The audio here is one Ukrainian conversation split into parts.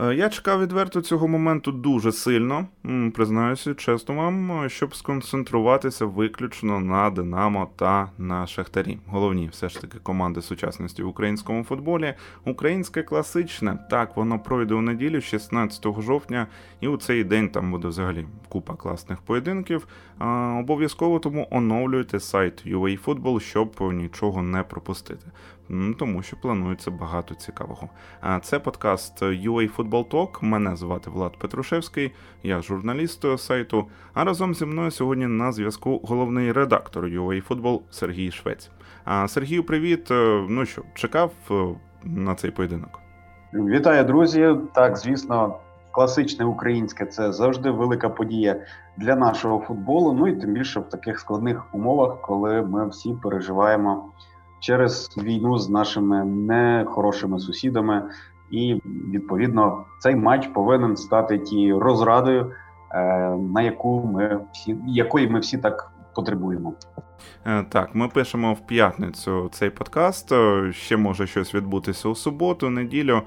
Е, я чекав відверто цього моменту дуже сильно, признаюся, чесно вам, щоб сконцентруватися виключно на Динамо та на Шахтарі. Головні все ж таки команди сучасності в українському футболі. Українське класичне, так, воно пройде у неділю, 16 жовтня, і у цей день там буде взагалі купа класних поєдинків. Обов'язково тому оновлюйте сайт UAFootball, щоб нічого не пропустити тому що планується багато цікавого. А це подкаст UA Football Talk. Мене звати Влад Петрушевський, я журналіст сайту. А разом зі мною сьогодні на зв'язку головний редактор UA Football Сергій Швець. А Сергію, привіт. Е, ну що, чекав е, на цей поєдинок? Вітаю, друзі. Так, звісно. Класичне українське це завжди велика подія для нашого футболу. Ну і тим більше в таких складних умовах, коли ми всі переживаємо через війну з нашими нехорошими сусідами, і відповідно цей матч повинен стати тією розрадою, е, на яку ми всі якої ми всі так потребуємо. Е, так, ми пишемо в п'ятницю цей подкаст. Е, ще може щось відбутися у суботу, неділю.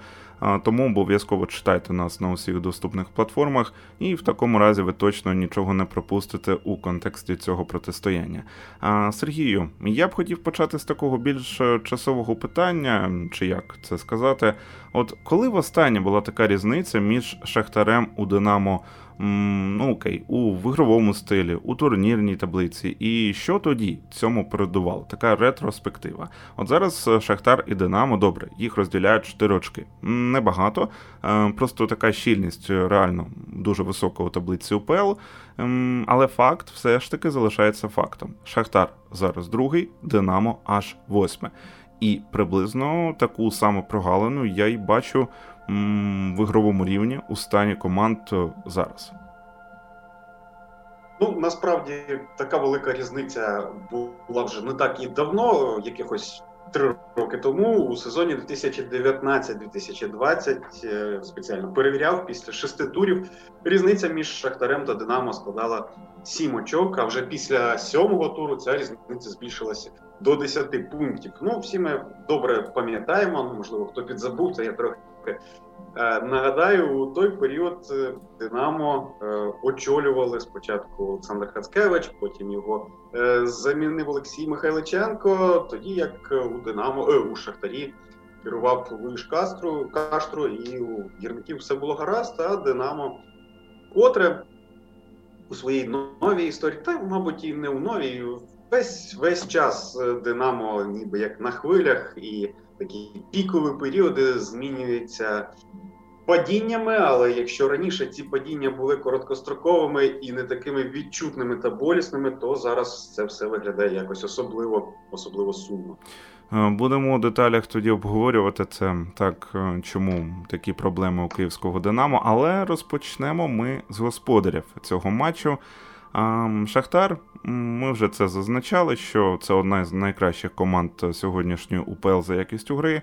Тому обов'язково читайте нас на усіх доступних платформах, і в такому разі ви точно нічого не пропустите у контексті цього протистояння. А Сергію, я б хотів почати з такого більш е, часового питання, чи як це сказати. От коли востаннє була така різниця між Шахтарем у Динамо? Ну окей, у в ігровому стилі, у турнірній таблиці. І що тоді цьому передувало? Така ретроспектива. От зараз е, Шахтар і Динамо, добре, їх розділяють 4 очки. Небагато, е, просто така щільність е, реально дуже висока у таблиці УПЛ. Але факт все ж таки залишається фактом. Шахтар зараз другий, Динамо аж восьме. І приблизно таку саму прогалину я й бачу в ігровому рівні у стані команд е, зараз? Ну насправді така велика різниця була вже не так і давно, якихось три роки тому, у сезоні 2019-2020 е, спеціально перевіряв після шести турів. Різниця між Шахтарем та Динамо складала сім очок. А вже після сьомого туру ця різниця збільшилася до 10 пунктів. Ну всі ми добре пам'ятаємо. Ну можливо, хто підзабув, це я трохи Е, нагадаю, у той період е, Динамо е, очолювали спочатку Олександр Хацкевич, потім його замінив Олексій Михайличенко. Тоді як у Динамо у Шахтарі керував Луїш Кастру Каштру, і у гірників все було гаразд. А Динамо, котре у своїй новій історії, та мабуть, і не у новій, весь весь час Динамо, ніби як на хвилях і такі пікові періоди змінюються падіннями, але якщо раніше ці падіння були короткостроковими і не такими відчутними та болісними, то зараз це все виглядає якось особливо, особливо сумно. Е, будемо у деталях тоді обговорювати це так, е, чому такі проблеми у київського Динамо, але розпочнемо ми з господарів цього матчу. Шахтар, ми вже це зазначали, що це одна з найкращих команд сьогоднішньої УПЛ за якістю гри.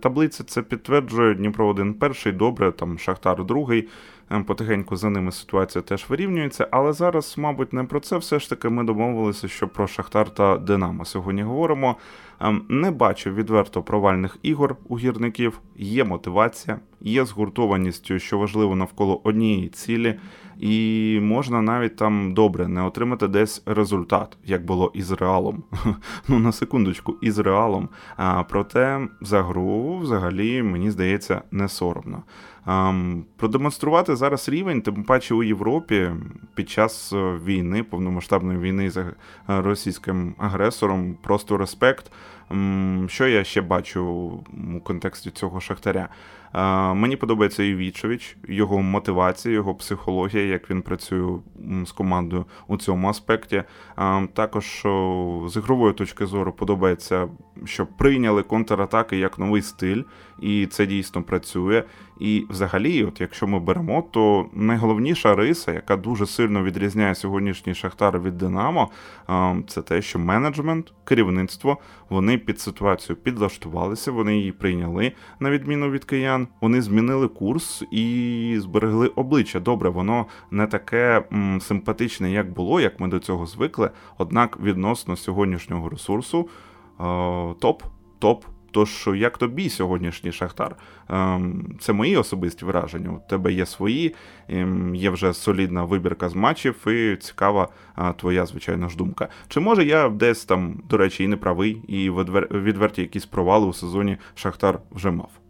Таблиця це підтверджує Дніпро 1 перший, добре, там Шахтар другий. Ем, потихеньку за ними ситуація теж вирівнюється. Але зараз, мабуть, не про це. Все ж таки, ми домовилися, що про Шахтар та Динамо сьогодні говоримо. Ем, не бачу відверто провальних ігор у гірників. Є мотивація, є згуртованістю, що важливо навколо однієї цілі і можна навіть там добре не отримати десь результат, як було із реалом. Ну на секундочку, із реалом. А проте за гру взагалі мені здається не соромно. Продемонструвати зараз рівень, тим паче у Європі під час е, війни, повномасштабної війни з російським агресором, просто респект. Що я ще бачу у контексті цього шахтаря? Мені подобається і Вічович, його мотивація, його психологія, як він працює з командою у цьому аспекті. Також з ігрової точки зору подобається, що прийняли контратаки як новий стиль, і це дійсно працює. І взагалі, от якщо ми беремо, то найголовніша риса, яка дуже сильно відрізняє сьогоднішній Шахтар від Динамо, це те, що менеджмент, керівництво вони під ситуацію підлаштувалися, вони її прийняли на відміну від киян. Вони змінили курс і зберегли обличчя. Добре, воно не таке м, симпатичне, як було, як ми до цього звикли. Однак відносно сьогоднішнього ресурсу топ, топ Тож, як тобі сьогоднішній Шахтар? Ем, це мої особисті враження. У тебе є свої, є вже солідна вибірка з матчів, і цікава твоя, звичайно ж, думка. Чи може я десь там, до речі, і не правий, і відверті якісь провали у сезоні Шахтар вже мав?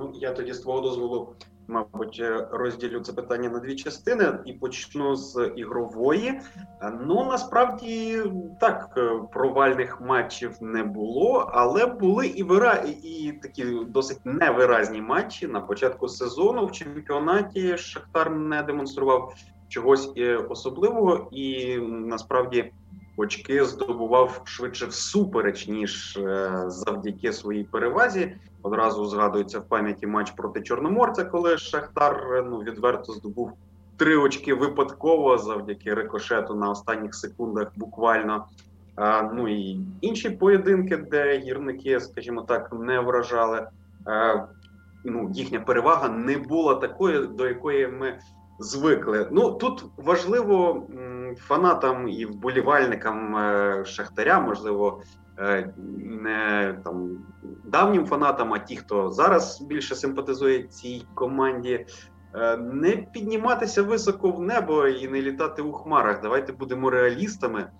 Ну, я тоді з твого дозволу мабуть, е, розділю це питання на дві частини і почну з ігрової. Ну насправді так е, провальних матчів не було, але були і вира... і такі досить невиразні матчі на початку сезону в чемпіонаті. Шахтар не демонстрував чогось е, особливого, і насправді очки здобував швидше всупереч ніж завдяки своїй перевазі. Одразу згадується в пам'яті матч проти Чорноморця, коли Шахтар ну відверто здобув три очки випадково завдяки рикошету на останніх секундах. Буквально а, ну і інші поєдинки, де гірники, скажімо так, не вражали. Ну їхня перевага не була такою, до якої ми звикли. Ну тут важливо фанатам і вболівальникам е, Шахтаря, можливо, Е, не там давнім фанатам, а ті, хто зараз більше симпатизує цій команді, е, не підніматися високо в небо і не літати у хмарах. Давайте будемо реалістами.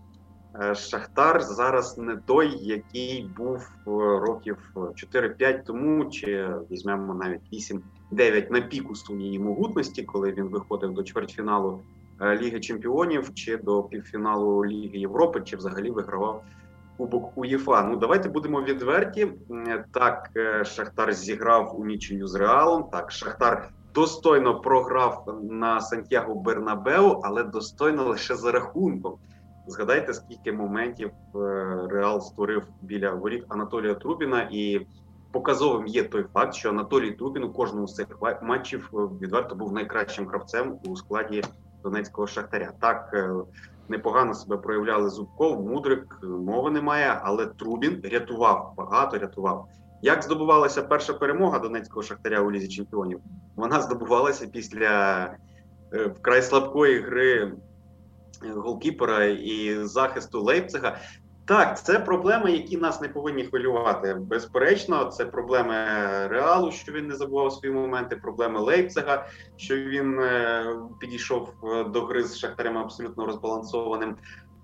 Шахтар зараз не той, який був років 4-5 тому, чи візьмемо навіть 8-9 на піку своєї могутності, коли він виходив до чвертьфіналу Ліги Чемпіонів, чи до півфіналу Ліги Європи, чи взагалі вигравав Кубок УЄФА. Ну давайте будемо відверті. Так, е, Шахтар зіграв у нічию з Реалом. Так, Шахтар достойно програв на Сантьяго Бернабеу, але достойно лише за рахунком. Згадайте, скільки моментів е, Реал створив біля воріт Анатолія Трубіна, і показовим є той факт, що Анатолій Трубін у кожному з цих матчів е, відверто був найкращим гравцем у складі Донецького Шахтаря. Так непогано себе проявляли Зубков, Мудрик, мови немає, але Трубін рятував багато рятував. Як здобувалася перша перемога Донецького шахтаря у лізі чемпіонів? Вона здобувалася після е, вкрай слабкої гри е, голкіпера і захисту Лейпцига. Так, це проблеми, які нас не повинні хвилювати. Безперечно, це проблеми реалу, що він не забував свої моменти, проблеми Лейпцига, що він е, підійшов е, до гри з шахтарем абсолютно розбалансованим.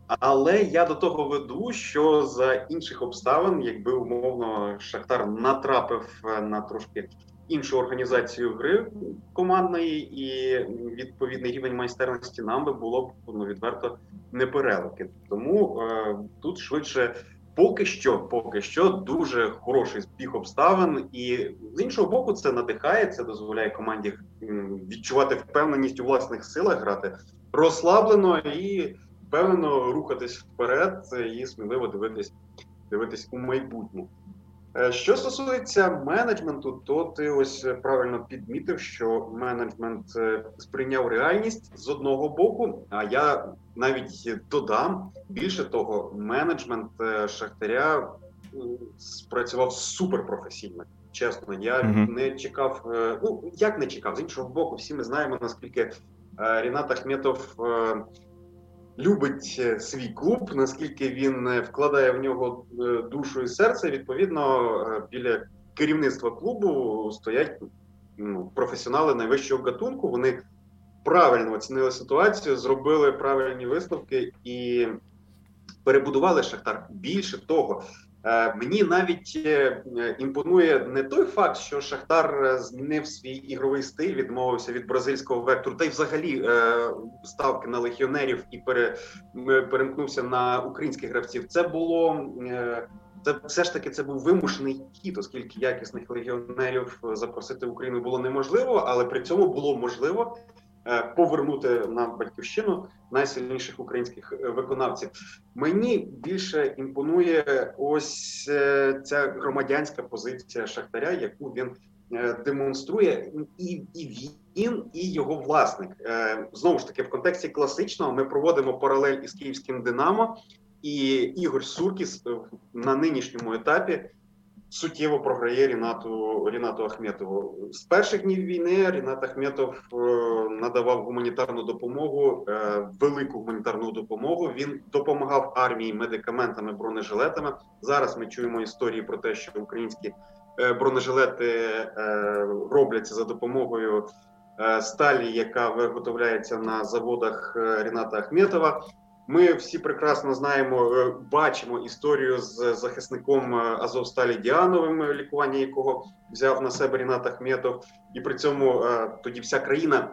Але я до того веду, що за інших обставин, якби умовно Шахтар натрапив е, на трошки іншу організацію гри командної і відповідний рівень майстерності нам би було б ну, відверто непереливки. Тому е, тут швидше. Поки що, поки що, дуже хороший збіг обставин, і з іншого боку, це надихає, це дозволяє команді відчувати впевненість у власних силах, грати розслаблено і впевнено рухатись вперед і сміливо дивитись, дивитись у майбутнє. Е, що стосується менеджменту, то ти ось правильно підмітив, що менеджмент е, сприйняв реальність з одного боку. А я навіть додам більше того, менеджмент е, Шахтаря спрацював суперпрофесійно. Чесно, я mm-hmm. не чекав. Ну як не чекав з іншого боку, всі ми знаємо наскільки Рінат Ахметов любить е, свій клуб, наскільки він е, вкладає в нього е, душу і серце. Відповідно, біля керівництва клубу стоять ну, професіонали найвищого гатунку. Вони правильно оцінили ситуацію, зробили правильні висновки і перебудували Шахтар. Більше того, мені навіть е, імпонує не той факт, що Шахтар е, змінив свій ігровий стиль, відмовився від бразильського вектору, та й взагалі ставки на легіонерів і перемкнувся на українських гравців. Це було це все ж таки це був вимушений хід, оскільки якісних легіонерів запросити в Україну було неможливо, але при цьому було можливо Е, повернути на батьківщину найсильніших українських е, виконавців. Мені більше імпонує ось е, ця громадянська позиція Шахтаря, яку він демонструє, і і він, і його власник. Знову ж таки, в контексті класичного ми проводимо паралель із київським Динамо, і Ігор Суркіс на нинішньому етапі суттєво програє Рінату Рінату Ахметову. З перших днів війни Рінат Ахметов е, надавав гуманітарну допомогу, е, велику гуманітарну допомогу. Він допомагав армії медикаментами, бронежилетами. Зараз ми чуємо історії про те, що українські е, бронежилети робляться за допомогою. Сталі, яка виготовляється на заводах Ріната Ахметова, ми всі прекрасно знаємо, е, бачимо історію з захисником е, Азовсталі Діановим, е, лікування якого взяв на себе Рінат Ахметов, і при цьому тоді вся країна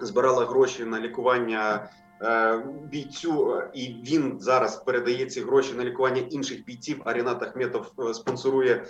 збирала гроші на лікування бійцю, і він зараз передає ці гроші на лікування інших бійців. А Рінат Ахметов спонсорує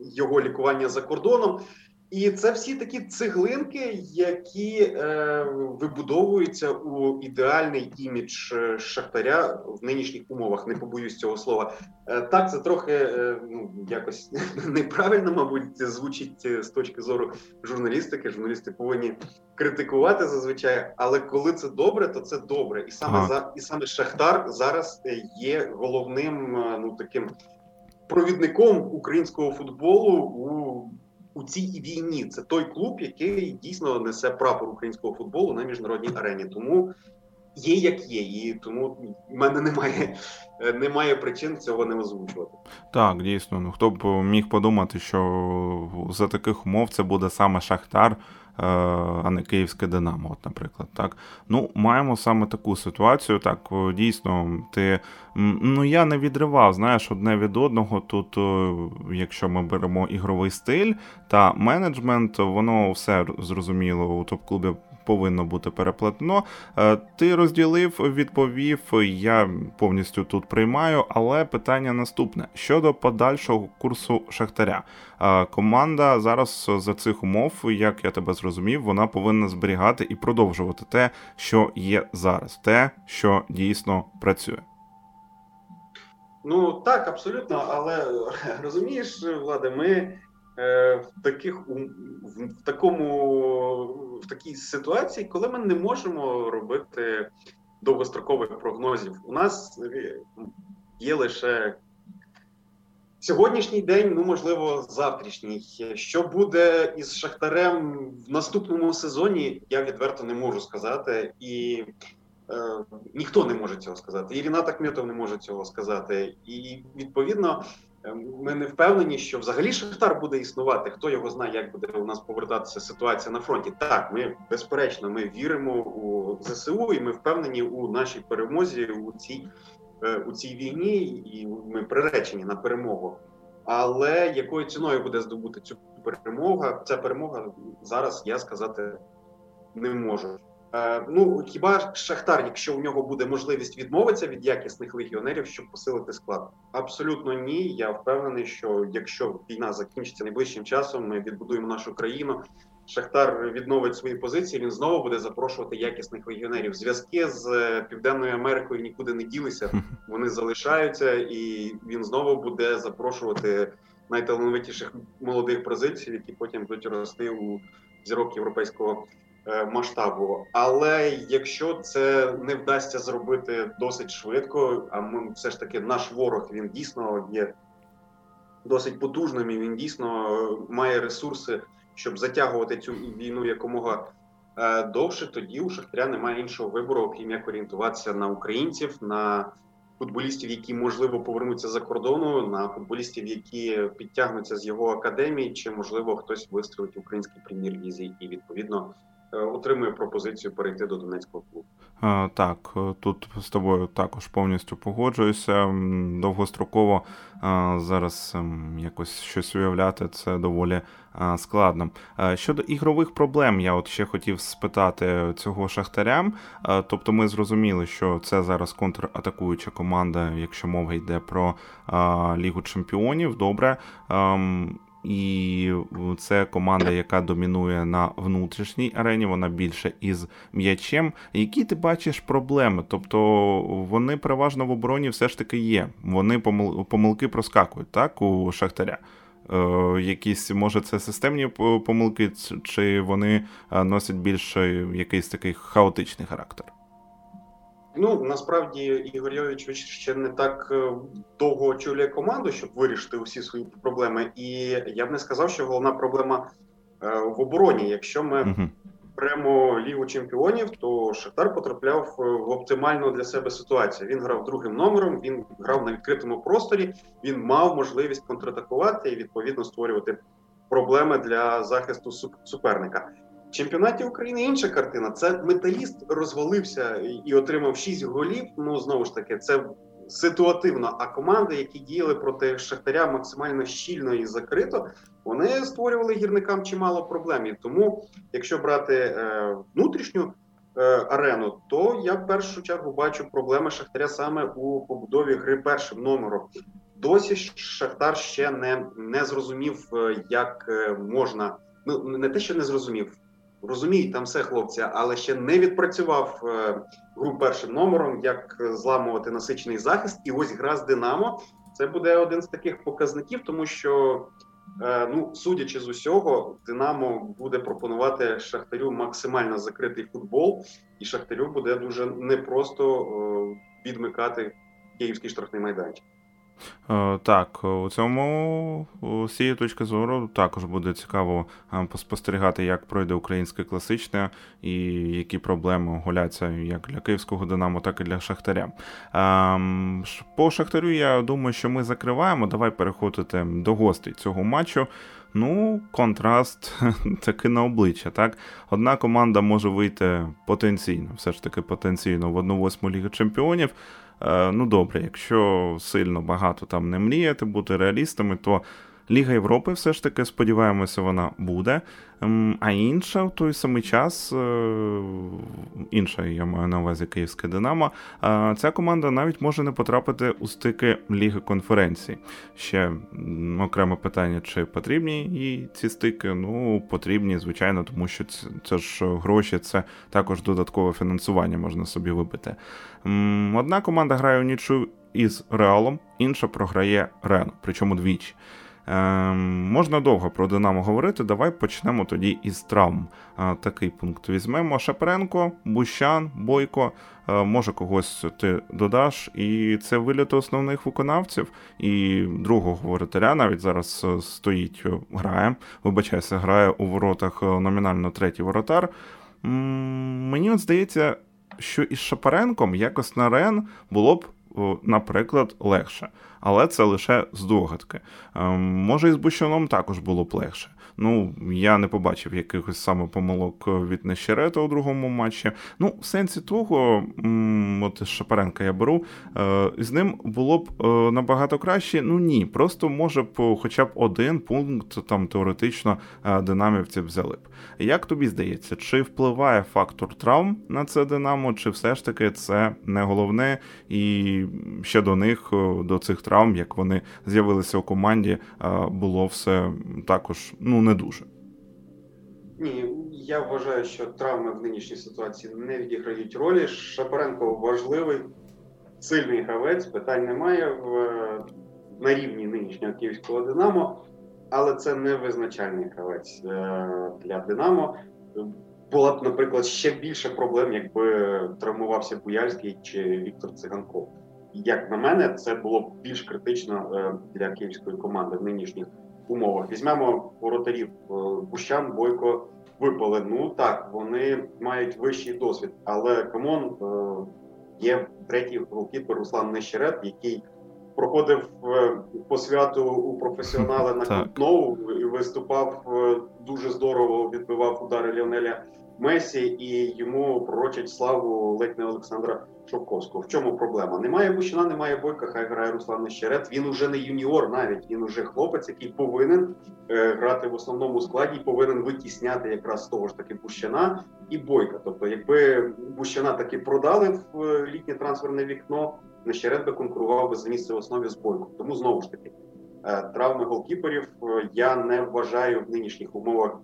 його лікування за кордоном. І це всі такі цеглинки, які е, вибудовуються у ідеальний імідж е, шахтаря в нинішніх умовах. Не побоюсь цього слова. Е, так, це трохи е, ну якось неправильно, мабуть, звучить з точки зору журналістики. Журналісти повинні критикувати зазвичай, але коли це добре, то це добре. І саме ага. за і саме Шахтар зараз є головним е, ну таким провідником українського футболу у у цій війні. Це той клуб, який дійсно несе прапор українського футболу на міжнародній арені. Тому є як є, і тому в мене немає немає причин цього не озвучувати. Так, дійсно. Ну хто б міг подумати, що за таких умов це буде саме Шахтар. Е, а не Київське Динамо, от, наприклад. Так, ну маємо саме таку ситуацію. Так, дійсно, ти ну я не відривав, знаєш, одне від одного. Тут, якщо ми беремо ігровий стиль та менеджмент, воно все зрозуміло у топ-клубі повинно бути переплетено. Е, ти розділив, відповів. Я повністю тут приймаю, але питання наступне: щодо подальшого курсу Шахтаря. Е, команда зараз за цих умов, як я тебе зрозумів, вона повинна зберігати і продовжувати те, що є зараз, те, що дійсно працює. Ну так, абсолютно, але розумієш, Влади, ми в таких в такому в такій ситуації, коли ми не можемо робити довгострокових прогнозів. У нас є лише сьогоднішній день, ну можливо, завтрашній. Що буде із Шахтарем в наступному сезоні, я відверто не можу сказати, і е, ніхто не може цього сказати. І Рінат Ахметов не може цього сказати. І відповідно. Ем, ми не впевнені, що взагалі Шахтар буде існувати. Хто його знає, як буде у нас повертатися ситуація на фронті? Так, ми безперечно, ми віримо у ЗСУ, і ми впевнені у нашій перемозі у цій е, у цій війні, і ми приречені на перемогу. Але якою ціною буде здобути цю перемогу? Ця перемога зараз я сказати не можу. Е, ну хіба Шахтар, якщо у нього буде можливість відмовитися від якісних легіонерів, щоб посилити склад? Абсолютно ні. Я впевнений, що якщо війна закінчиться найближчим часом, ми відбудуємо нашу країну. Шахтар відновить свої позиції. Він знову буде запрошувати якісних легіонерів. Зв'язки з Південною Америкою нікуди не ділися. Вони залишаються, і він знову буде запрошувати найталановитіших молодих бразильців, які потім будуть рости у зірок європейського. Е, масштабу. Але якщо це не вдасться зробити досить швидко, а ми все ж таки наш ворог він дійсно є досить потужним і він дійсно має ресурси, щоб затягувати цю війну якомога е, довше. Тоді у Шахтаря немає іншого вибору, окрім як орієнтуватися на українців. на Футболістів, які можливо повернуться за кордону, на футболістів, які підтягнуться з його академії, чи можливо хтось вистрілить в українській прем'єр-лізі, і відповідно Е, отримує пропозицію перейти до Донецького клубу. Так, е, тут з тобою також повністю погоджуюся. Довгостроково зараз ем, якось щось уявляти це доволі складно. Щодо ігрових проблем, я от ще хотів спитати цього шахтаря. Тобто, ми зрозуміли, що це зараз контратакуюча команда, якщо мова йде про Лігу Чемпіонів. Добре. І це команда, яка домінує на внутрішній арені, вона більше із м'ячем. Які ти бачиш проблеми? Тобто вони переважно в обороні все ж таки є. Вони помилки проскакують так у Шахтаря. Е, якісь, може, це системні помилки, чи вони е, носять більше якийсь такий хаотичний характер? Ну насправді Ігор Йович ще не так е, довго очолює команду, щоб вирішити усі свої проблеми. І я б не сказав, що головна проблема е, в обороні. Якщо ми uh беремо лігу чемпіонів, то Шахтар потрапляв е, в оптимальну для себе ситуацію. Він грав другим номером, він грав на відкритому просторі. Він мав можливість контратакувати і відповідно створювати проблеми для захисту суперника чемпіонаті України інша картина. Це металіст розвалився і отримав 6 голів. Ну знову ж таки, це ситуативно. А команди, які діяли проти Шахтаря максимально щільно і закрито, вони створювали гірникам чимало проблем. І тому, якщо брати е, внутрішню е, арену, то я в першу чергу бачу проблеми Шахтаря саме у побудові гри першим номером. Досі Шахтар ще не не зрозумів, е, як е, можна. Ну не те, що не зрозумів, розуміють там все хлопці, але ще не відпрацював е, гру першим номером, як зламувати насичений захист. І ось гра з Динамо це буде один з таких показників, тому що. Е, ну, судячи з усього, Динамо буде пропонувати Шахтарю максимально закритий футбол, і Шахтарю буде дуже непросто е, відмикати київський штрафний майданчик. Е, так, у цьому з цієї точки зору також буде цікаво е, поспостерігати, як пройде українське класичне і які проблеми оголяться як для київського Динамо, так і для Шахтаря. Ем, по Шахтарю, я думаю, що ми закриваємо. Давай переходити до гостей цього матчу. Ну, контраст таки на обличчя. так? Одна команда може вийти потенційно, все ж таки потенційно в 1-8 Ліги Чемпіонів. Е, ну добре, якщо сильно багато там не мріяти, бути реалістами, то Ліга Європи все ж таки, сподіваємося, вона буде. Ем, а інша в той самий час, е, інша, я маю на увазі Київське Динамо, ця команда навіть може не потрапити у стики Ліги конференції. Ще окреме питання, чи потрібні їй ці стики? Ну, потрібні, звичайно, тому що це ж гроші, це також додаткове фінансування можна собі вибити. Одна команда грає у нічу із Реалом, інша програє Рену, причому двічі. Ем, Можна довго про Динамо говорити. Давай почнемо тоді із травм. Е, такий пункт візьмемо. Шапренко, Бущан, Бойко. Е, може когось ти додаш, і це виліт основних виконавців. І другого воротаря навіть зараз е, стоїть, е, грає. Вибачайся, грає у воротах е, номінально третій воротар. М мені от здається, що із Шапаренком якось на Рен було б, наприклад, легше але це лише здогадки. Ем, може, і з Бущаном також було б легше. Ну, я не побачив якихось саме помилок від Нещерета у другому матчі. Ну, в сенсі того, от Шапаренка я беру, е, з ним було б е, набагато краще. Ну ні, просто може б хоча б один пункт там теоретично е, динамівці взяли б. Як тобі здається, чи впливає фактор травм на це Динамо, чи все ж таки це не головне, і ще до них, до цих травм, як вони з'явилися у команді, було все також ну не дуже. Ні, я вважаю, що травми в нинішній ситуації не відіграють ролі. Шапаренко важливий, сильний гравець, питань немає в, на рівні нинішнього київського Динамо, але це не визначальний гравець е, для Динамо. Була б, наприклад, ще більше проблем, якби травмувався Буяльський чи Віктор Циганков. Як на мене, це було б більш критично е, для київської команди в нинішніх умовах. Візьмемо воротарів е, Бущан, Бойко випали. Ну так, вони мають вищий досвід, але come on е, є третій голкіпер Руслан Нещерет, який проходив е, по святу у професіонали на Кутнову і виступав дуже здорово. Відбивав удари Ліонеля Месі, і йому пророчать славу ледь не Олександра. Шовковського. В чому проблема? Немає Бущина, немає Бойка, хай грає Руслан Нещерет. Він уже не юніор, навіть він уже хлопець, який повинен е, грати в основному складі, повинен витісняти якраз того ж таки Бущина і Бойка. Тобто, якби Бущина таки продали в е, літнє трансферне вікно, Нещерет би конкурував би за місце в основі з Бойком. Тому знову ж таки е, травми голкіперів е, я не вважаю в нинішніх умовах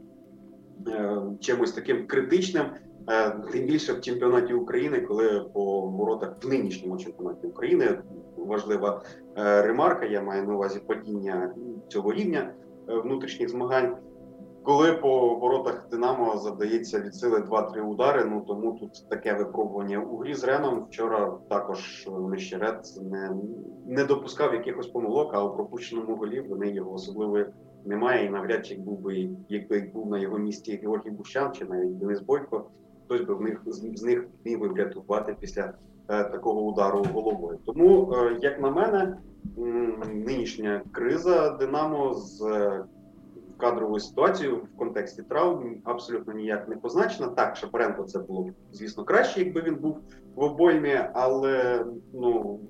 е, чимось таким критичним. Е, тим більше в чемпіонаті України, коли по воротах в нинішньому чемпіонаті України важлива е, ремарка. Я маю на увазі падіння цього рівня е, внутрішніх змагань. коли по воротах Динамо завдається від сили 2-3 удари. Ну тому тут таке випробування у грі з Реном. Вчора також Нещерет не не допускав якихось помилок, а у пропущеному голі вони його особливо немає. І навряд чи був би, якби був на його місці Георгій Бущан чи навіть Денис Бойко, хтось би в них з них міг би врятувати після е, такого удару головою. Тому, е, як на мене, нинішня криза Динамо з кадровою ситуацією в контексті травм абсолютно ніяк не позначена. Так, Шапаренко це було звісно, краще, якби він був в обоймі, але ну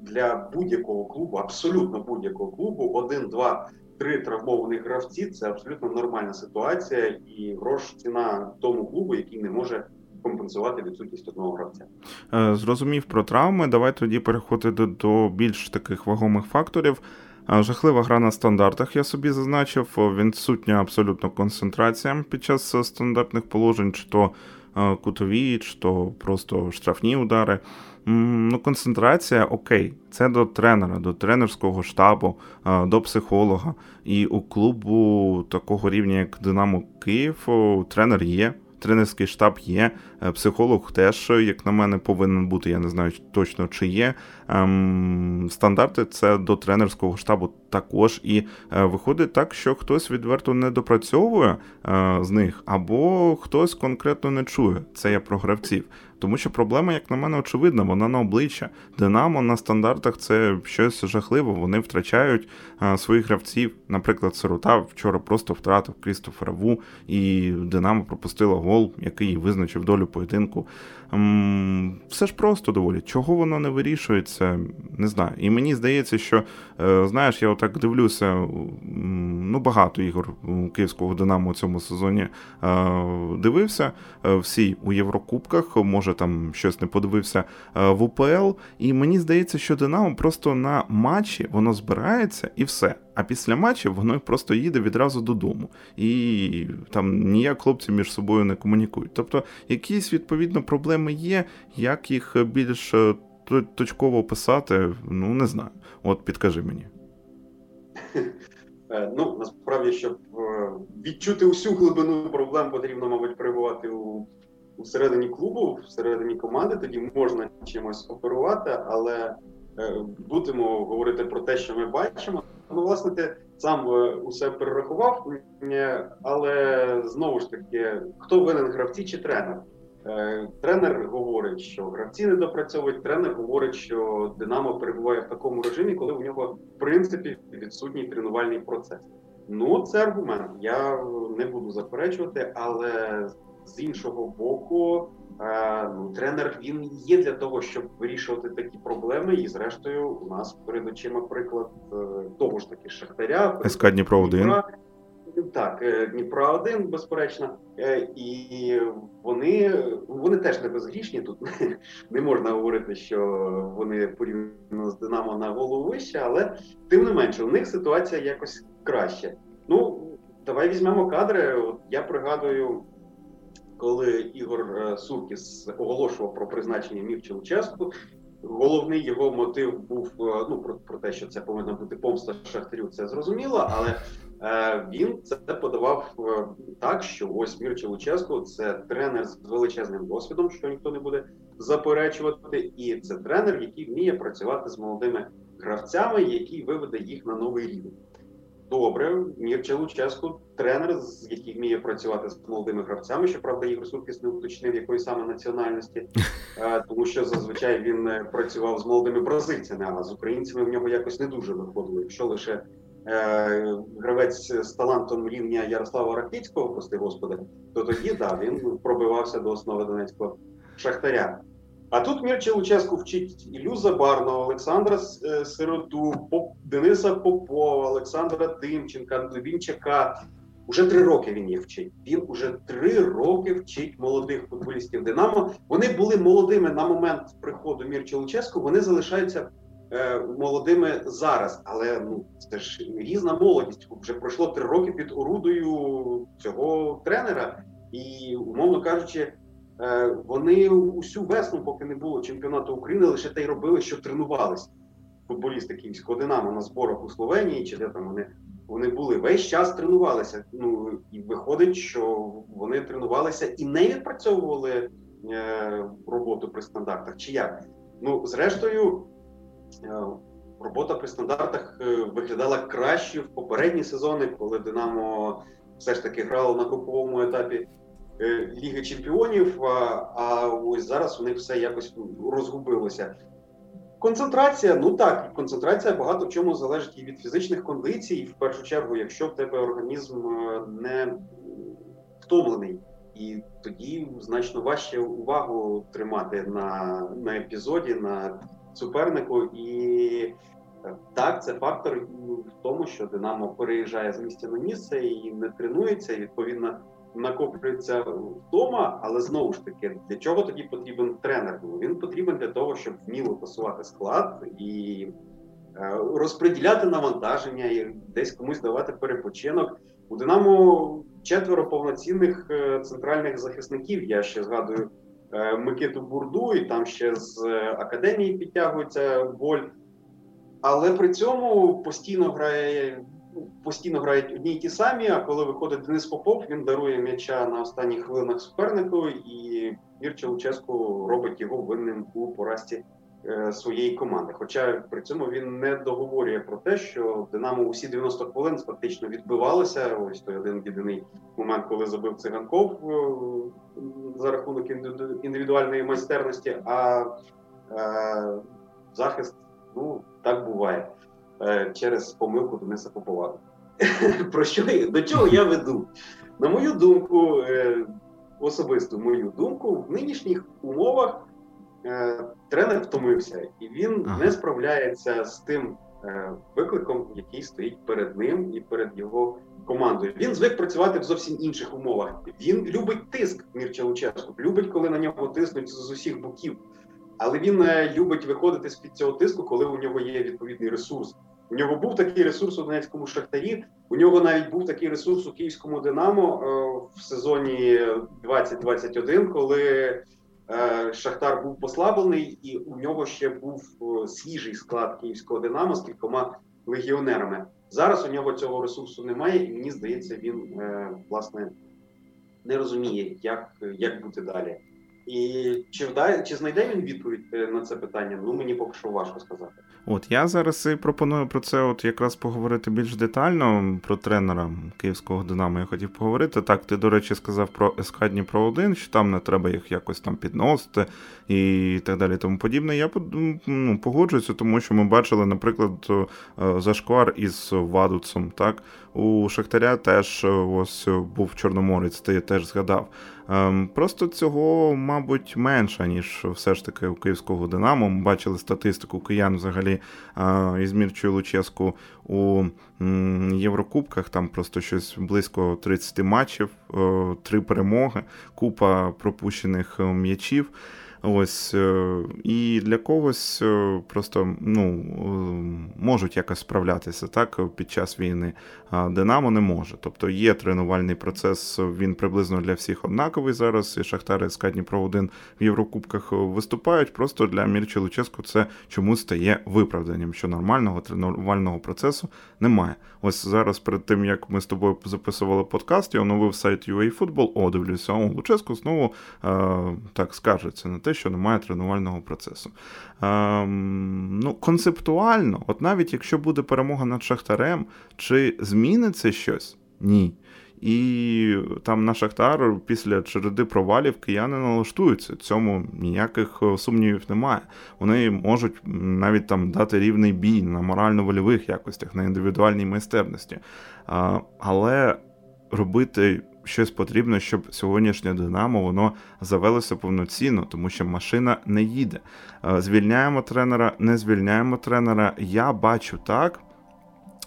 для будь-якого клубу, абсолютно будь-якого клубу, один, два. Три травмованих гравці це абсолютно нормальна ситуація, і грош ціна тому клубу, який не може компенсувати відсутність одного гравця. Е, зрозумів про травми. Давай тоді переходити до більш таких вагомих факторів. Жахлива гра на стандартах, я собі зазначив. Відсутня абсолютно концентрація під час стандартних положень, чи то кутові, чи то просто штрафні удари. Ну, Концентрація окей, це до тренера, до тренерського штабу, до психолога. І у клубу такого рівня, як Динамо Київ, тренер є тренерський штаб є, е, психолог теж, як на мене, повинен бути. Я не знаю точно чи є. Ем, стандарти це до тренерського штабу також. І е, виходить так, що хтось відверто не допрацьовує е, з них, або хтось конкретно не чує. Це я про гравців. Тому що проблема, як на мене, очевидна, вона на обличчя. Динамо на стандартах це щось жахливе. Вони втрачають а, своїх гравців. Наприклад, Сирота вчора просто втратив Крістофера Ву, і Динамо пропустило гол, який визначив долю поєдинку. М, все ж просто доволі. Чого воно не вирішується, не знаю. І мені здається, що е, знаєш, я отак дивлюся. Ну, багато ігор київського Динамо у цьому сезоні е, дивився. Е, всі у Єврокубках може там щось не подивився в УПЛ. І мені здається, що Динамо просто на матчі воно збирається і все. А після матчів воно просто їде відразу додому. І там ніяк хлопці між собою не комунікують. Тобто якісь відповідно проблеми є, як їх більш точково описати, ну не знаю. От підкажи мені. Е, ну насправді, щоб відчути усю глибину проблем, потрібно, мабуть, перебувати у всередині клубу, всередині команди, тоді можна чимось оперувати, але е, будемо говорити про те, що ми бачимо. Ну, власне, ти сам е, усе перерахував, але знову ж таки, хто винен гравці чи тренер? Е, тренер говорить, що гравці не допрацьовують. Тренер говорить, що Динамо перебуває в такому режимі, коли у нього в принципі відсутній тренувальний процес. Ну, це аргумент. Я не буду заперечувати, але з іншого боку, е, ну, тренер він є для того, щоб вирішувати такі проблеми. І, зрештою, у нас перед очима приклад е, того ж таки Шахтаря. СК Дніпро 1 Так, е, Дніпро 1 безперечно, і вони вони теж не безгрішні. Тут не можна говорити, що вони порівняно з Динамо на голову вище, але тим не менше, у них ситуація якось краще. Ну давай візьмемо кадри. От Я пригадую коли Ігор е, Суркіс оголошував про призначення Мівча Луческу, головний його мотив був е, ну про, про те, що це повинна бути помста шахтарю. Це зрозуміло, але е, він це подавав е, так, що ось Мірча Луческо це тренер з величезним досвідом, що ніхто не буде заперечувати, і це тренер, який вміє працювати з молодими гравцями, який виведе їх на новий рівень. Добре, Мірча Луческу, тренер, з який вміє працювати з молодими гравцями. Щоправда, Ігор Суркіс не уточнив якої саме національності, е, тому що зазвичай він е, працював з молодими бразильцями, а з українцями в нього якось не дуже виходило. Якщо лише е, гравець з талантом рівня Ярослава Ракіцького, прости господи, то тоді да він пробивався до основи Донецького шахтаря. А тут Мірча Луческу вчить Ілю Забарного, Олександра е, Сироту, Поп, Дениса Попова, Олександра Тимченка, Вінчака. Уже три роки він їх вчить. Він уже три роки вчить молодих футболістів Динамо. Вони були молодими на момент приходу Мірча Луческу. Вони залишаються е, молодими зараз. Але ну це ж різна молодість. Вже пройшло три роки під орудою цього тренера, і умовно кажучи. Е, вони усю весну, поки не було чемпіонату України, лише те й робили, що тренувалися футболісти київського Динамо на зборах у Словенії, чи де там вони Вони були весь час тренувалися. Ну і виходить, що вони тренувалися і не відпрацьовували е, роботу при стандартах. Чи як? Ну, зрештою, е, робота при стандартах е, виглядала краще в попередні сезони, коли Динамо все ж таки грало на груповому етапі е, Ліги Чемпіонів. А, а ось зараз у них все якось розгубилося. Концентрація, ну так, концентрація багато в чому залежить і від фізичних кондицій, в першу чергу, якщо в тебе організм е, не втомлений, і тоді значно важче увагу тримати на на епізоді, на супернику. І е, так, це фактор в тому, що Динамо переїжджає з місця на місце і не тренується, і відповідно накоплюється вдома, але знову ж таки, для чого тоді потрібен тренер? Ну, він потрібен для того, щоб вміло пасувати склад і е, розподіляти навантаження, і десь комусь давати перепочинок. У Динамо четверо повноцінних е, центральних захисників. Я ще згадую Микиту Бурду, і там ще з академії підтягується боль. Але при цьому постійно грає постійно грають одні й ті самі. А коли виходить Денис Попов, він дарує м'яча на останніх хвилинах супернику, і Вірча Луческу робить його винним у поразці е, своєї команди. Хоча при цьому він не договорює про те, що Динамо усі 90 хвилин фактично відбивалося. Ось той один єдиний момент, коли забив циганков е, за рахунок індивідуальної майстерності. А е, захист ну так буває. Е, через помилку Дениса Попова. Про що до чого я веду? На мою думку, е, особисту мою думку, в нинішніх умовах е, тренер втомився, і він ага. не справляється з тим викликом, який стоїть перед ним і перед його командою. Він звик працювати в зовсім інших умовах. Він любить тиск Мірча Луческу, любить, коли на нього тиснуть з усіх боків. Але він любить виходити з під цього тиску, коли у нього є відповідний ресурс. У нього був такий ресурс у Донецькому шахтарі. У нього навіть був такий ресурс у Київському Динамо е, в сезоні 2021, коли е, Шахтар був послаблений, і у нього ще був е, свіжий склад Київського Динамо з кількома легіонерами. Зараз у нього цього ресурсу немає, і мені здається, він власне не розуміє, як, як бути далі. І чи вдає, чи знайде він відповідь е, на це питання? Ну мені поки що важко сказати. От я зараз і пропоную про це, от якраз поговорити більш детально про тренера київського Динамо. Я хотів поговорити. Так, ти, до речі, сказав про СК Дніпро 1 що там не треба їх якось там підносити і так далі. Тому подібне. Я ну, погоджуюся, тому що ми бачили, наприклад, е, зашквар із Вадуцом. Так, у Шахтаря теж ось був Чорноморець, ти теж згадав. Ем, просто цього, мабуть, менше, ніж все ж таки у київського Динамо. Ми бачили статистику киян взагалі із Мірчою Луческу у Єврокубках. Там просто щось близько 30 матчів, три перемоги, купа пропущених м'ячів. Ось е, і для когось е, просто ну, е, можуть якось справлятися так під час війни. А Динамо не може. Тобто є тренувальний процес, він приблизно для всіх однаковий зараз. І Шахтар і СК Дніпро 1 в Єврокубках виступають. Просто для Мірчі Луческу це чомусь стає виправданням, що нормального тренувального процесу немає. Ось зараз, перед тим як ми з тобою записували подкаст, я оновив сайт UAFootball, О, дивлюся, о, Луческу знову е, так скаржиться на те те, що немає тренувального процесу. Ем, ну, Концептуально, от навіть якщо буде перемога над Шахтарем, чи зміниться щось? Ні. І там на Шахтар після череди провалів кияни налаштуються. Цьому ніяких е, сумнівів немає. Вони можуть навіть там дати рівний бій на морально-вольових якостях, на індивідуальній майстерності. Але робити щось потрібно, щоб сьогоднішнє Динамо воно завелося повноцінно, тому що машина не їде. Е, звільняємо тренера, не звільняємо тренера. Я бачу так.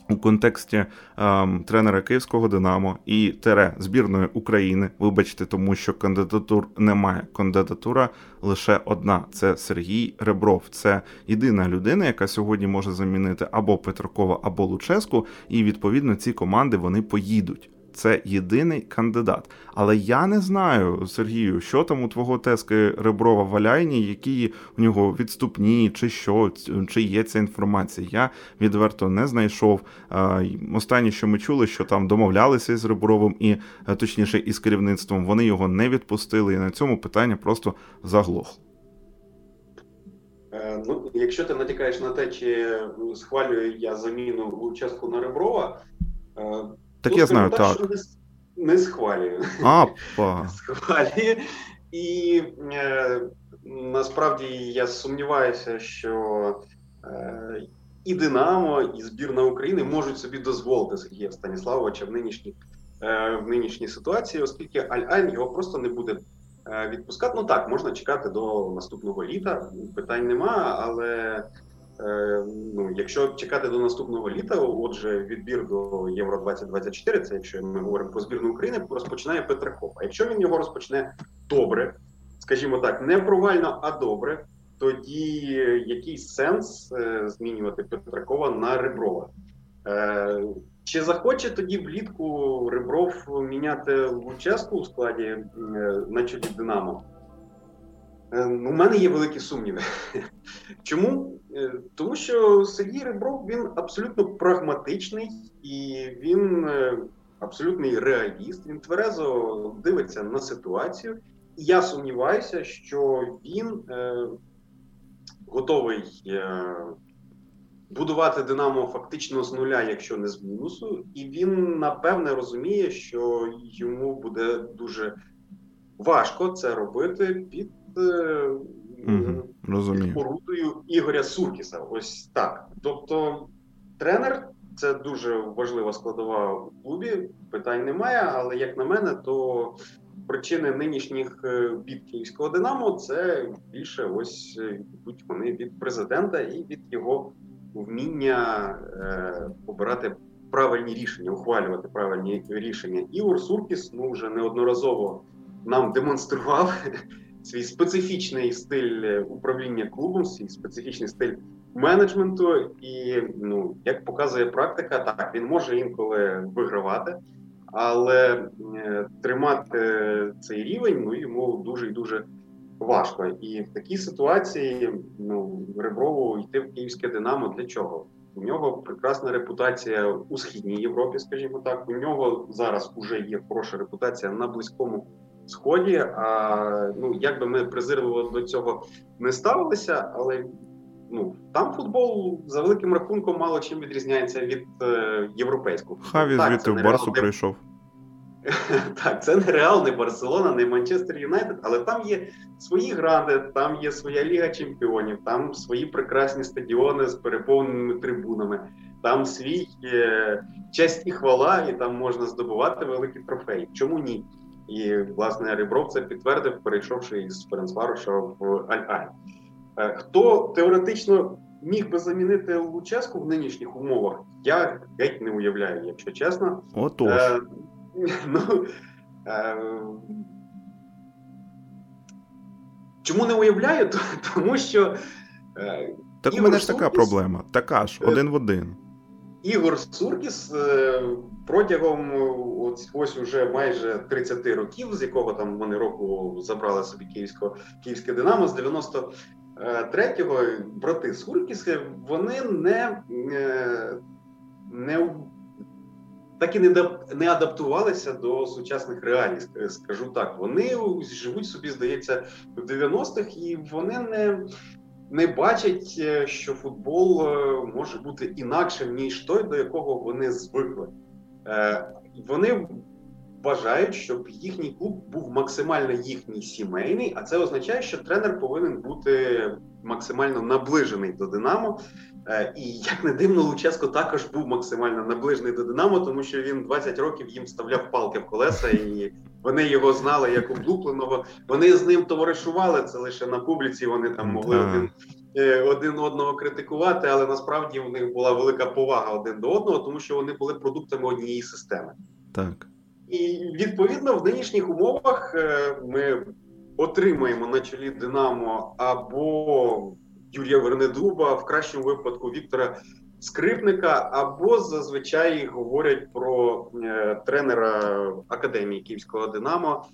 У контексті ем, тренера Київського Динамо і тере збірної України, вибачте, тому що кандидатур немає. Кандидатура лише одна: це Сергій Ребров. Це єдина людина, яка сьогодні може замінити або Петракова, або Луческу. І відповідно ці команди вони поїдуть це єдиний кандидат. Але я не знаю, Сергію, що там у твого тески Реброва Валяйні, які у нього відступні, чи що, чи є ця інформація. Я відверто не знайшов. Останнє, що ми чули, що там домовлялися з Ребровим і е, точніше із керівництвом, вони його не відпустили. І на цьому питання просто заглохло. Е, ну, якщо ти натякаєш на те, чи схвалюю я заміну участку на Реброва, так я знаю, так. Що не, схвалюю. Апа. Схвалюю. І е, насправді я сумніваюся, що е, і Динамо, і збірна України можуть собі дозволити Сергія Станіславовича в нинішній е, в нинішній ситуації, оскільки Аль-Айн його просто не буде Е, відпускати. Ну так, можна чекати до наступного літа, питань нема, але ну, якщо чекати до наступного літа, отже, відбір до Євро 2024, це якщо ми говоримо про збірну України, розпочинає Петраков. А якщо він його розпочне добре, скажімо так, не провально, а добре, тоді який сенс е, змінювати Петракова на Реброва? Чи захоче тоді влітку Ребров міняти Луческу у складі е, на чолі Динамо? Е, У мене є великі сумніви. Чому? Е, тому що Сергій Ребров він абсолютно прагматичний і він абсолютний реаліст. Він тверезо дивиться на ситуацію. І я сумніваюся, що він готовий будувати Динамо фактично з нуля, якщо не з мінусу, і він напевне розуміє, що йому буде дуже важко це робити під угу, порудою Ігоря Суркіса. Ось так. Тобто, тренер це дуже важлива складова в клубі. Питань немає, але як на мене, то причини нинішніх е, бід київського Динамо це більше ось будь вони від президента і від його вміння е, обирати правильні рішення, ухвалювати правильні рішення. Ігор Суркіс ну вже неодноразово нам демонстрував свій специфічний стиль управління клубом, свій специфічний стиль менеджменту. І ну як показує практика, так він може інколи вигравати. Але е, тримати цей рівень ну йому дуже і дуже важко. І в такій ситуації ну Реброву йти в київське Динамо для чого? У нього прекрасна репутація у східній Європі, скажімо так. У нього зараз вже є хороша репутація на близькому сході. А ну як би ми презирливо до цього не ставилися, але ну там футбол за великим рахунком мало чим відрізняється від е, європейського. Хаві звідти в Барсу прийшов. Так, це не Реал, не Барселона, не Манчестер Юнайтед, але там є свої гранди, там є своя Ліга Чемпіонів, там свої прекрасні стадіони з переповненими трибунами, там свій е, честь і хвала, і там можна здобувати великі трофеї. Чому ні? І власне Рібров це підтвердив, перейшовши із Ференцваруша в Аль-Аль. Е, хто теоретично міг би замінити Луческу в нинішніх умовах? Я геть не уявляю, якщо чесно. Отож. Е, Ну, е, Чому не уявляю? Тому що. Е, так у мене ж така проблема. Така ж, е, один в один. Ігор Суркіс протягом ось, ось уже майже 30 років, з якого там вони року забрали собі київського київське Динамо з 93-го брати Суркіси, вони не не так і не не адаптувалися до сучасних реалій, скажу так. Вони живуть собі, здається, в 90-х, і вони не не бачать, е, що футбол е, може бути інакшим, ніж той, до якого вони звикли. Е, вони вважають, щоб їхній клуб був максимально їхній сімейний, а це означає, що тренер повинен бути максимально наближений до Динамо. Е, і як не дивно, Луческо також був максимально наближений до Динамо, тому що він 20 років їм вставляв палки в колеса, і вони його знали як облупленого. Вони з ним товаришували це лише на публіці. Вони там могли один е, один одного критикувати, але насправді в них була велика повага один до одного, тому що вони були продуктами однієї системи. Так і відповідно в нинішніх умовах е, ми отримаємо на чолі Динамо або Юрія Вернедуба, в кращому випадку Віктора скрипника, або зазвичай говорять про е, тренера академії Київського Динамо.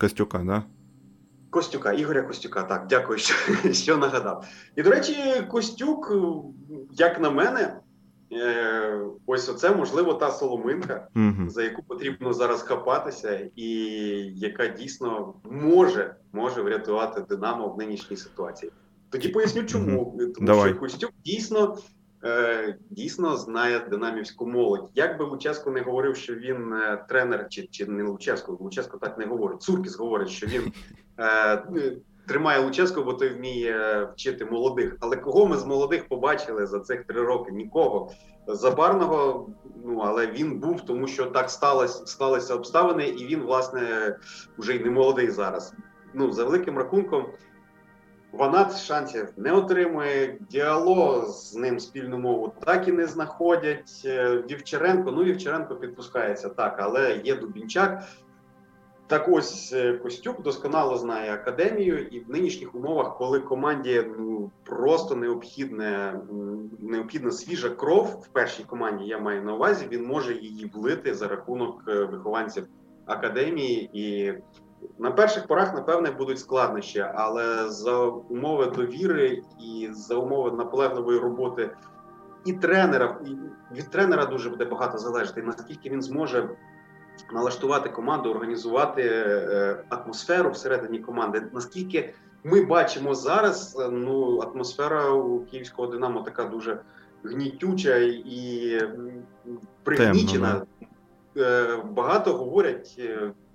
Костюка, да? Костюка, Ігоря Костюка, так, дякую, що що нагадав. І, до речі, Костюк, як на мене, е, ось оце можливо та соломинка, угу. за яку потрібно зараз хапатися, і яка дійсно може може врятувати Динамо в нинішній ситуації. Тоді поясню, чому угу. тому Давай. що Костюк дійсно Е, дійсно знає динамівську молодь. Як би Луческо не говорив, що він е, тренер, чи чи не Луческо, Луческо так не говорить. Цуркіс говорить, що він е, тримає Луческо, бо той вміє вчити молодих. Але кого ми з молодих побачили за цих три роки? Нікого забарного. Ну але він був, тому що так сталося сталися обставини, і він, власне, вже й не молодий зараз. Ну за великим рахунком. Ванат шансів не отримує, діалог з ним спільну мову так і не знаходять. Е, Вівчаренко, ну Вівчаренко підпускається так, але є Дубінчак. Так ось е, Костюк досконало знає академію, і в нинішніх умовах, коли команді ну просто необхідне необхідна свіжа кров в першій команді, я маю на увазі, він може її влити за рахунок е, вихованців академії і на перших порах, напевне, будуть складнощі, але за умови довіри і за умови наполегливої роботи і тренера, і від тренера дуже буде багато залежати, наскільки він зможе налаштувати команду, організувати е, атмосферу всередині команди. Наскільки ми бачимо зараз, е, ну атмосфера у київського динамо така дуже гнітюча і пригнічена. Е, багато говорять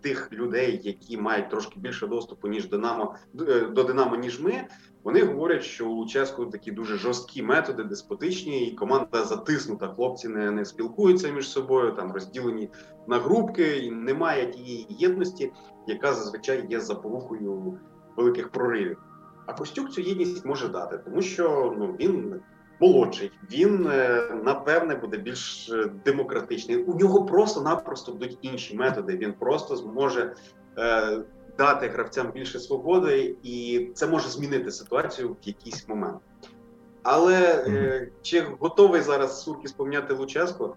тих людей, які мають трошки більше доступу ніж Динамо е, до Динамо, ніж ми. Вони говорять, що у Ческу такі дуже жорсткі методи, деспотичні, і команда затиснута. Хлопці не не спілкуються між собою, там розділені на групки, і немає тієї єдності, яка зазвичай є запорукою великих проривів. А Костюк цю єдність може дати, тому що ну він молодший. Він е, напевне буде більш е, демократичний. У нього просто-напросто будуть інші методи. Він просто зможе е, дати гравцям більше свободи, і це може змінити ситуацію в якийсь момент. Але е, чи готовий зараз Суркіс поміняти Луческо?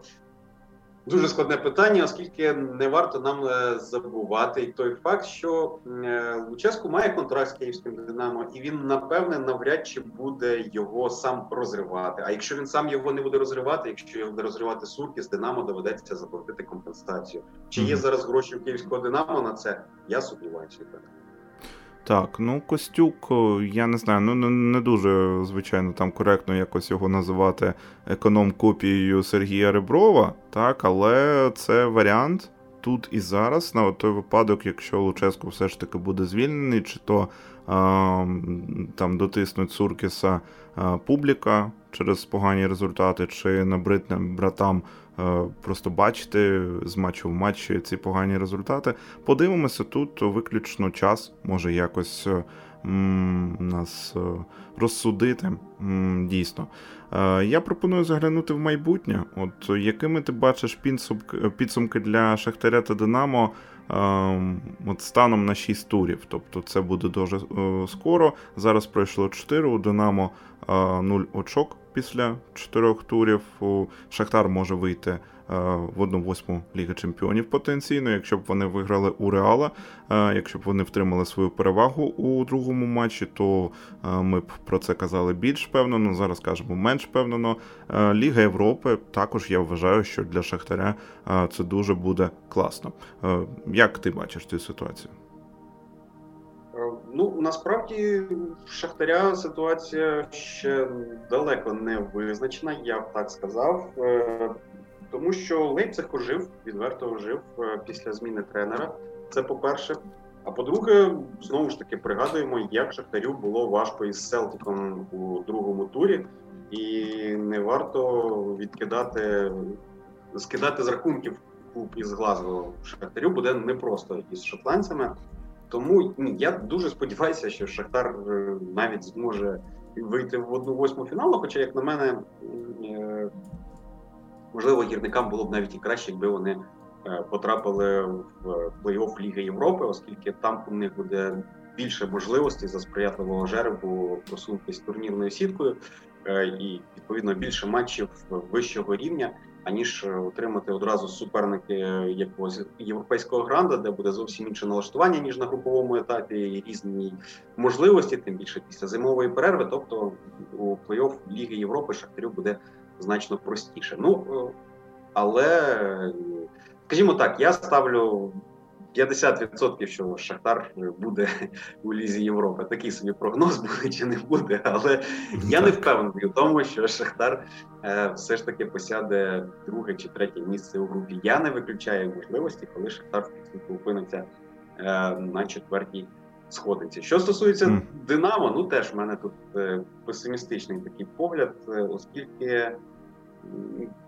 Дуже складне питання, оскільки не варто нам е, забувати і той факт, що е, Луческу має контракт з київським Динамо, і він напевне навряд чи буде його сам розривати. А якщо він сам його не буде розривати, якщо його буде розривати Сурки, з Динамо доведеться заплатити компенсацію. Чи є зараз гроші у київського Динамо на це? Я сумніваюся. Так, ну Костюк, я не знаю, ну не дуже, звичайно, там коректно якось його називати економ-копією Сергія Реброва, так, але це варіант тут і зараз, на той випадок, якщо Луческо все ж таки буде звільнений, чи то а, там дотиснуть Суркіса а, публіка через погані результати, чи набридне братам Е, просто бачити з матчу в матч ці погані результати. Подивимося, тут виключно час може якось е, нас е, розсудити. Дійсно. Я пропоную заглянути в майбутнє. От якими ти бачиш підсумки для Шахтаря та Динамо от станом на 6 турів? Тобто це буде дуже скоро. Зараз пройшло 4, у Динамо 0 очок після чотирьох турів Шахтар може вийти е, в одну восьму Ліги Чемпіонів потенційно, якщо б вони виграли у Реала. Е, якщо б вони втримали свою перевагу у другому матчі, то е, ми б про це казали більш впевнено. Зараз кажемо менш впевнено. Ліга Європи також я вважаю, що для Шахтаря це дуже буде класно. Як ти бачиш цю ситуацію? Насправді в Шахтаря ситуація ще далеко не визначена, я б так сказав, е, тому що Лейпциг ожив, відверто ожив е, після зміни тренера. Це по-перше. А по-друге, знову ж таки пригадуємо, як Шахтарю було важко із Селтиком у другому турі, і не варто відкидати, скидати з рахунків клуб із Глазго Шахтарю буде непросто із шотландцями. Тому ні, я дуже сподіваюся, що Шахтар е, навіть зможе вийти в одну восьму фіналу. Хоча, як на мене, е, можливо, гірникам було б навіть і краще, якби вони е, потрапили в плей-офф Ліги Європи, оскільки там у них буде більше можливостей за сприятливого жеребу просунутися турнірною сіткою і відповідно більше матчів вищого рівня, аніж отримати одразу суперники якогось європейського гранда, де буде зовсім інше налаштування ніж на груповому етапі, і різні можливості, тим більше після зимової перерви. Тобто у плей-офф Ліги Європи Шахтарю буде значно простіше. Ну але скажімо так, я ставлю 50%, що Шахтар буде у Лізі Європи. Такий собі прогноз буде чи не буде, але я не впевнений в тому, що Шахтар е, все ж таки посяде друге чи третє місце у групі. Я не виключаю можливості, коли Шахтар в підсумку опиниться е, на четвертій сходинці. Що стосується mm. Динамо, ну теж в мене тут е, песимістичний такий погляд, е, оскільки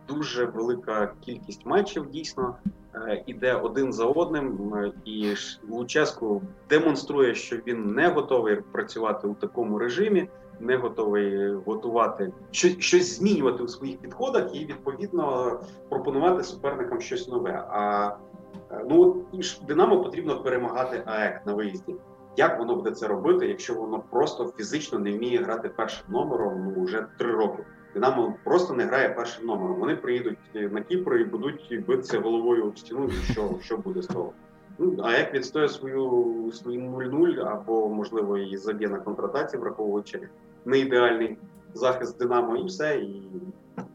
дуже велика кількість матчів дійсно е, іде один за одним, і Луческу демонструє, що він не готовий працювати у такому режимі, не готовий готувати щось змінювати у своїх підходах і відповідно пропонувати суперникам щось нове. А е, ну Динамо потрібно перемагати АЕК на виїзді. Як воно буде це робити, якщо воно просто фізично не вміє грати першим номером ну, вже три роки? Динамо просто не грає першим номером. Вони приїдуть на Кіпр і будуть битися головою об стіну. Що що буде з того? Ну а як відстоє свою свою 0-0, або можливо і заб'є на контратаці, враховуючи не ідеальний захист Динамо, і все, і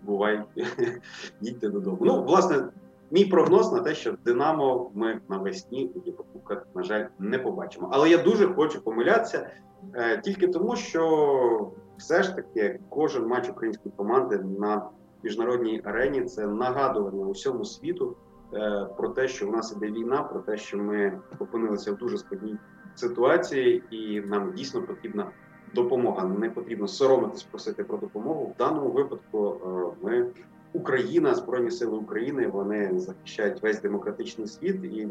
бувай, їдьте додому. Ну, власне, мій прогноз на те, що Динамо ми навесні у Єврокубках, на жаль, не побачимо. Але я дуже хочу помилятися е, тільки тому, що все ж таки кожен матч української команди на міжнародній арені це нагадування усьому світу е, про те, що в нас іде війна, про те, що ми опинилися в дуже складній ситуації, і нам дійсно потрібна допомога. Не потрібно соромитись просити про допомогу. В даному випадку е, ми. Україна, Збройні Сили України, вони захищають весь демократичний світ, і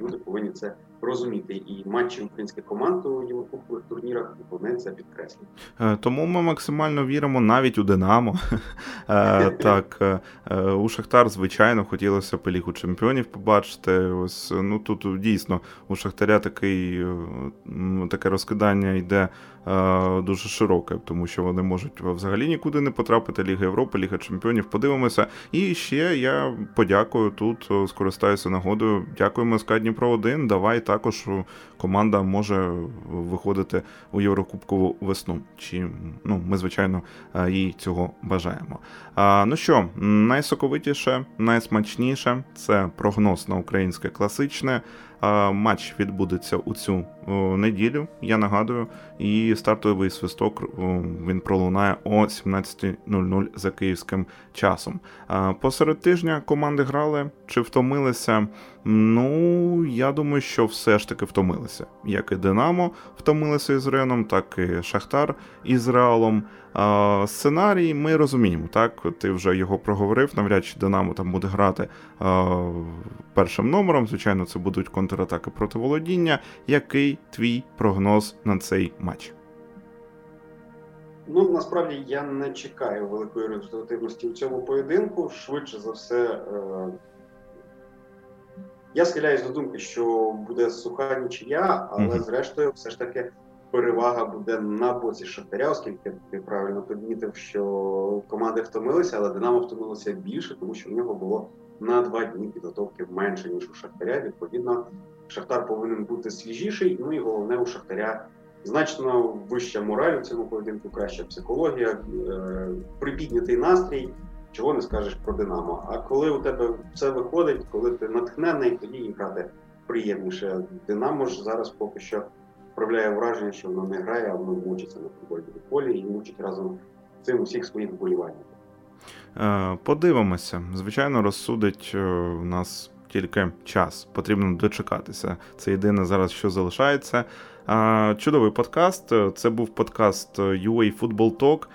люди повинні це розуміти. І матчі українських команд у єврокубкових турнірах вони це підкреслюють. Е, тому ми максимально віримо навіть у Динамо. Е, так е, у Шахтар, звичайно, хотілося б Лігу чемпіонів побачити. Ось ну тут дійсно у Шахтаря такий таке розкидання йде дуже широке, тому що вони можуть взагалі нікуди не потрапити. Ліга Європи, Ліга Чемпіонів. Подивимося. І ще я подякую тут, скористаюся нагодою. Дякуємо СК Дніпро 1 Давай також команда може виходити у Єврокубкову весну. Чи ну ми звичайно їй цього бажаємо. А, Ну що, найсоковитіше, найсмачніше це прогноз на українське класичне. Матч відбудеться у цю неділю. Я нагадую, і стартовий свисток він пролунає о 17.00 за київським часом. Посеред тижня команди грали чи втомилися? Ну, я думаю, що все ж таки втомилися. Як і Динамо втомилися із Реном, так і Шахтар із Реалом. Сценарій ми розуміємо, так? Ти вже його проговорив. Навряд чи Динамо там буде грати першим номером. Звичайно, це будуть контратаки проти володіння. Який твій прогноз на цей матч? Ну, насправді я не чекаю великої результативності у цьому поєдинку. Швидше за все, е, я схиляюсь до думки, що буде суха нічия, але mm-hmm. зрештою, все ж таки, перевага буде на боці Шахтаря, оскільки ти правильно підмітив, що команди втомилися, але Динамо втомилося більше, тому що в нього було на два дні підготовки менше ніж у Шахтаря. Відповідно, Шахтар повинен бути свіжіший. Ну і головне у Шахтаря значно вища мораль у цьому поєдинку, краща психологія, е, припіднятий настрій чого не скажеш про Динамо. А коли у тебе все виходить, коли ти натхнений, тоді грати приємніше. Динамо ж зараз поки що справляє враження, що воно не грає, а воно мучиться на футбольному полі і мучить разом з цим усіх своїх вболівальників. Е, подивимося. Звичайно, розсудить е, нас тільки час. Потрібно дочекатися. Це єдине зараз, що залишається. Е, чудовий подкаст. Це був подкаст UA Football Talk.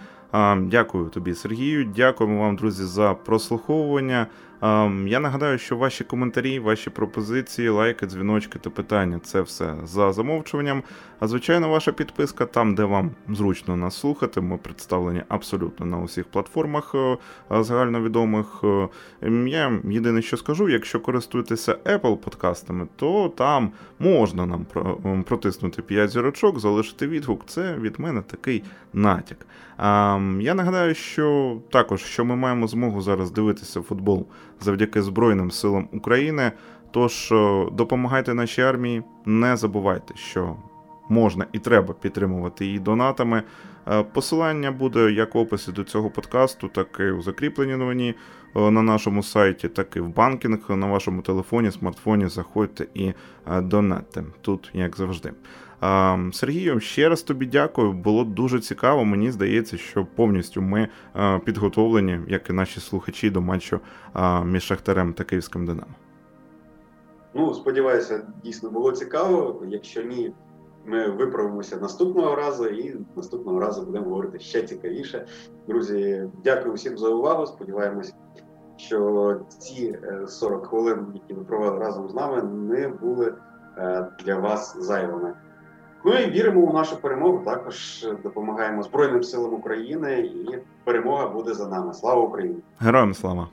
Дякую тобі, Сергію. Дякуємо вам, друзі, за прослуховування. Ем, я нагадаю, що ваші коментарі, ваші пропозиції, лайки, дзвіночки та питання це все за замовчуванням. А звичайно, ваша підписка там, де вам зручно нас слухати. Ми представлені абсолютно на усіх платформах е, загальновідомих. Е, ем, я єдине, що скажу, якщо користуєтеся Apple подкастами, то там можна нам ем, протиснути 5 зірочок, залишити відгук. Це від мене такий натяк. Я нагадаю, що також що ми маємо змогу зараз дивитися футбол завдяки Збройним силам України. Тож е, допомагайте нашій армії, не забувайте, що можна і треба підтримувати її донатами. Е, посилання буде як в описі до цього подкасту, так і у закріпленій новині е, на нашому сайті, так і в банкінг на вашому телефоні, смартфоні. Заходьте і донатьте тут, як завжди. Сергію, ще раз тобі дякую. Було дуже цікаво. Мені здається, що повністю ми підготовлені, як і наші слухачі, до матчу між Шахтарем та Київським Динамо. Ну, сподіваюся, дійсно було цікаво. Якщо ні, ми виправимося наступного разу, і наступного разу будемо говорити ще цікавіше. Друзі, дякую всім за увагу. Сподіваємось, що ці 40 е, хвилин, які ви провели разом з нами, не були е, для вас зайвими. Ну і віримо у нашу перемогу. Також допомагаємо Збройним силам України, і перемога буде за нами. Слава Україні! Героям слава!